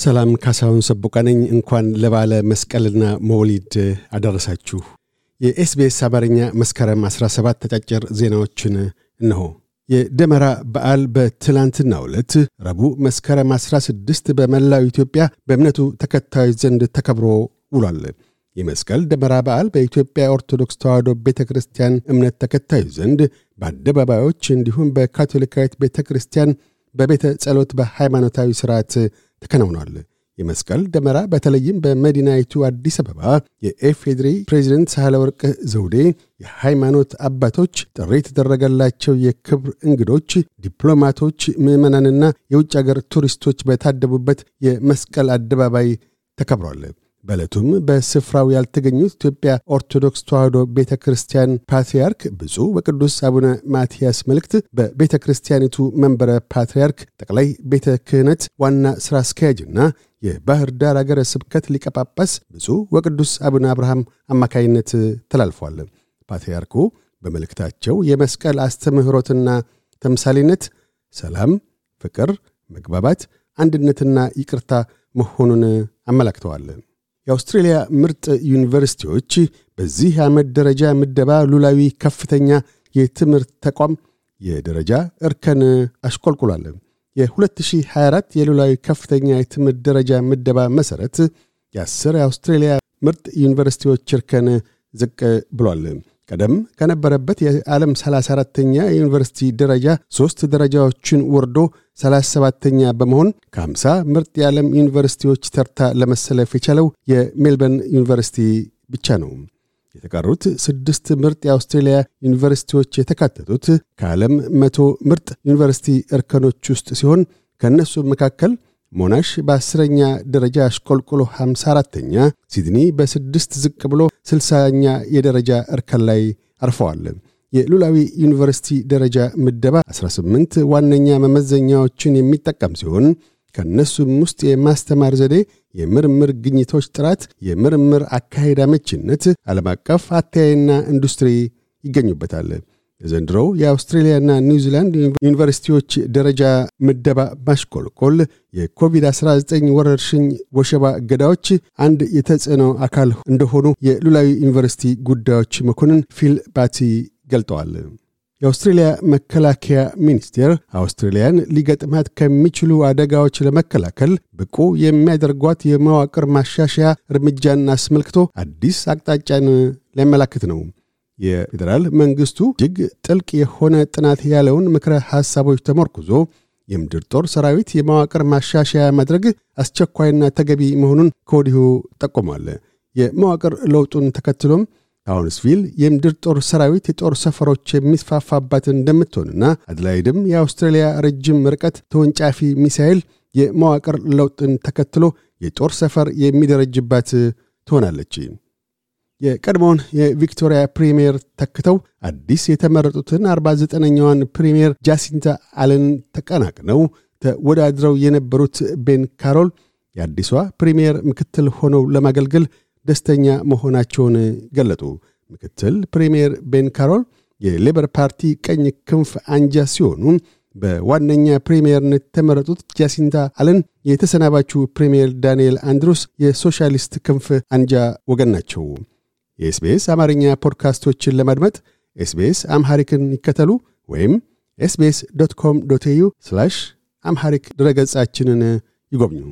ሰላም ካሳሁን ሰቦቃ ነኝ። እንኳን ለባለ መስቀልና መውሊድ አደረሳችሁ። የኤስቤስ አማርኛ መስከረም 17 ተጫጭር ዜናዎችን እነሆ። የደመራ በዓል በትላንትና ዕለት ረቡዕ መስከረም 16 በመላው ኢትዮጵያ በእምነቱ ተከታዮች ዘንድ ተከብሮ ውሏል። የመስቀል ደመራ በዓል በኢትዮጵያ ኦርቶዶክስ ተዋሕዶ ቤተ ክርስቲያን እምነት ተከታዮች ዘንድ በአደባባዮች እንዲሁም በካቶሊካዊት ቤተ ክርስቲያን በቤተ ጸሎት በሃይማኖታዊ ሥርዓት ተከናውኗል። የመስቀል ደመራ በተለይም በመዲናይቱ አዲስ አበባ የኤፌድሪ ፕሬዚደንት ሳህለ ወርቅ ዘውዴ፣ የሃይማኖት አባቶች፣ ጥሪ የተደረገላቸው የክብር እንግዶች፣ ዲፕሎማቶች፣ ምዕመናንና የውጭ አገር ቱሪስቶች በታደቡበት የመስቀል አደባባይ ተከብሯል። በዕለቱም በስፍራው ያልተገኙት ኢትዮጵያ ኦርቶዶክስ ተዋሕዶ ቤተ ክርስቲያን ፓትርያርክ ብፁዕ ወቅዱስ አቡነ ማትያስ መልእክት በቤተ ክርስቲያኒቱ መንበረ ፓትርያርክ ጠቅላይ ቤተ ክህነት ዋና ሥራ አስኪያጅና የባህር ዳር አገረ ስብከት ሊቀ ጳጳስ ወቅዱስ አቡነ አብርሃም አማካይነት ተላልፏል። ፓትርያርኩ በመልእክታቸው የመስቀል አስተምህሮትና ተምሳሌነት ሰላም፣ ፍቅር፣ መግባባት፣ አንድነትና ይቅርታ መሆኑን አመላክተዋል። የአውስትሬልያ ምርጥ ዩኒቨርሲቲዎች በዚህ ዓመት ደረጃ ምደባ ሉላዊ ከፍተኛ የትምህርት ተቋም የደረጃ እርከን አሽቆልቁሏል። የ2024 የሉላዊ ከፍተኛ የትምህርት ደረጃ ምደባ መሠረት የአስር የአውስትሬልያ ምርጥ ዩኒቨርሲቲዎች እርከን ዝቅ ብሏል። ቀደም ከነበረበት የዓለም 34ተኛ የዩኒቨርሲቲ ደረጃ ሦስት ደረጃዎችን ወርዶ 37ተኛ በመሆን ከ50 ምርጥ የዓለም ዩኒቨርሲቲዎች ተርታ ለመሰለፍ የቻለው የሜልበርን ዩኒቨርሲቲ ብቻ ነው። የተቀሩት ስድስት ምርጥ የአውስትሬልያ ዩኒቨርሲቲዎች የተካተቱት ከዓለም መቶ ምርጥ ዩኒቨርሲቲ እርከኖች ውስጥ ሲሆን ከእነሱ መካከል ሞናሽ በአስረኛ ደረጃ አሽቆልቁሎ 54ተኛ፣ ሲድኒ በስድስት ዝቅ ብሎ 60ኛ የደረጃ እርከን ላይ አርፈዋል። የሉላዊ ዩኒቨርሲቲ ደረጃ ምደባ 18 ዋነኛ መመዘኛዎችን የሚጠቀም ሲሆን ከእነሱም ውስጥ የማስተማር ዘዴ፣ የምርምር ግኝቶች ጥራት፣ የምርምር አካሄድ አመችነት፣ ዓለም አቀፍ አተያይና ኢንዱስትሪ ይገኙበታል። የዘንድሮው የአውስትሬልያና ኒውዚላንድ ዩኒቨርሲቲዎች ደረጃ ምደባ ማሽቆልቆል የኮቪድ-19 ወረርሽኝ ወሸባ እገዳዎች አንድ የተጽዕኖ አካል እንደሆኑ የሉላዊ ዩኒቨርሲቲ ጉዳዮች መኮንን ፊል ባቲ ገልጠዋል። የአውስትሬልያ መከላከያ ሚኒስቴር አውስትሬልያን ሊገጥማት ከሚችሉ አደጋዎች ለመከላከል ብቁ የሚያደርጓት የመዋቅር ማሻሻያ እርምጃን አስመልክቶ አዲስ አቅጣጫን ሊያመላክት ነው። የፌዴራል መንግስቱ እጅግ ጥልቅ የሆነ ጥናት ያለውን ምክረ ሐሳቦች ተመርኩዞ የምድር ጦር ሰራዊት የመዋቅር ማሻሻያ ማድረግ አስቸኳይና ተገቢ መሆኑን ከወዲሁ ጠቁሟል። የመዋቅር ለውጡን ተከትሎም ታውንስቪል የምድር ጦር ሰራዊት የጦር ሰፈሮች የሚስፋፋባት እንደምትሆንና አድላይድም የአውስትራሊያ ረጅም ርቀት ተወንጫፊ ሚሳኤል የመዋቅር ለውጥን ተከትሎ የጦር ሰፈር የሚደረጅባት ትሆናለች። የቀድሞውን የቪክቶሪያ ፕሪምየር ተክተው አዲስ የተመረጡትን 49ኛዋን ፕሪምየር ጃሲንታ አለን ተቀናቅነው ተወዳድረው የነበሩት ቤን ካሮል የአዲሷ ፕሪምየር ምክትል ሆነው ለማገልገል ደስተኛ መሆናቸውን ገለጡ። ምክትል ፕሪምየር ቤን ካሮል የሌበር ፓርቲ ቀኝ ክንፍ አንጃ ሲሆኑ በዋነኛ ፕሪምየርነት የተመረጡት ጃሲንታ አለን የተሰናባቹ ፕሪምየር ዳንኤል አንድሩስ የሶሻሊስት ክንፍ አንጃ ወገን ናቸው። የኤስቤስ አማርኛ ፖድካስቶችን ለማድመጥ ኤስቤስ Amharic ን ይከተሉ ወይም ኤስቤስ dot com dot au አምሐሪክ ድረገጻችንን ይጎብኙ።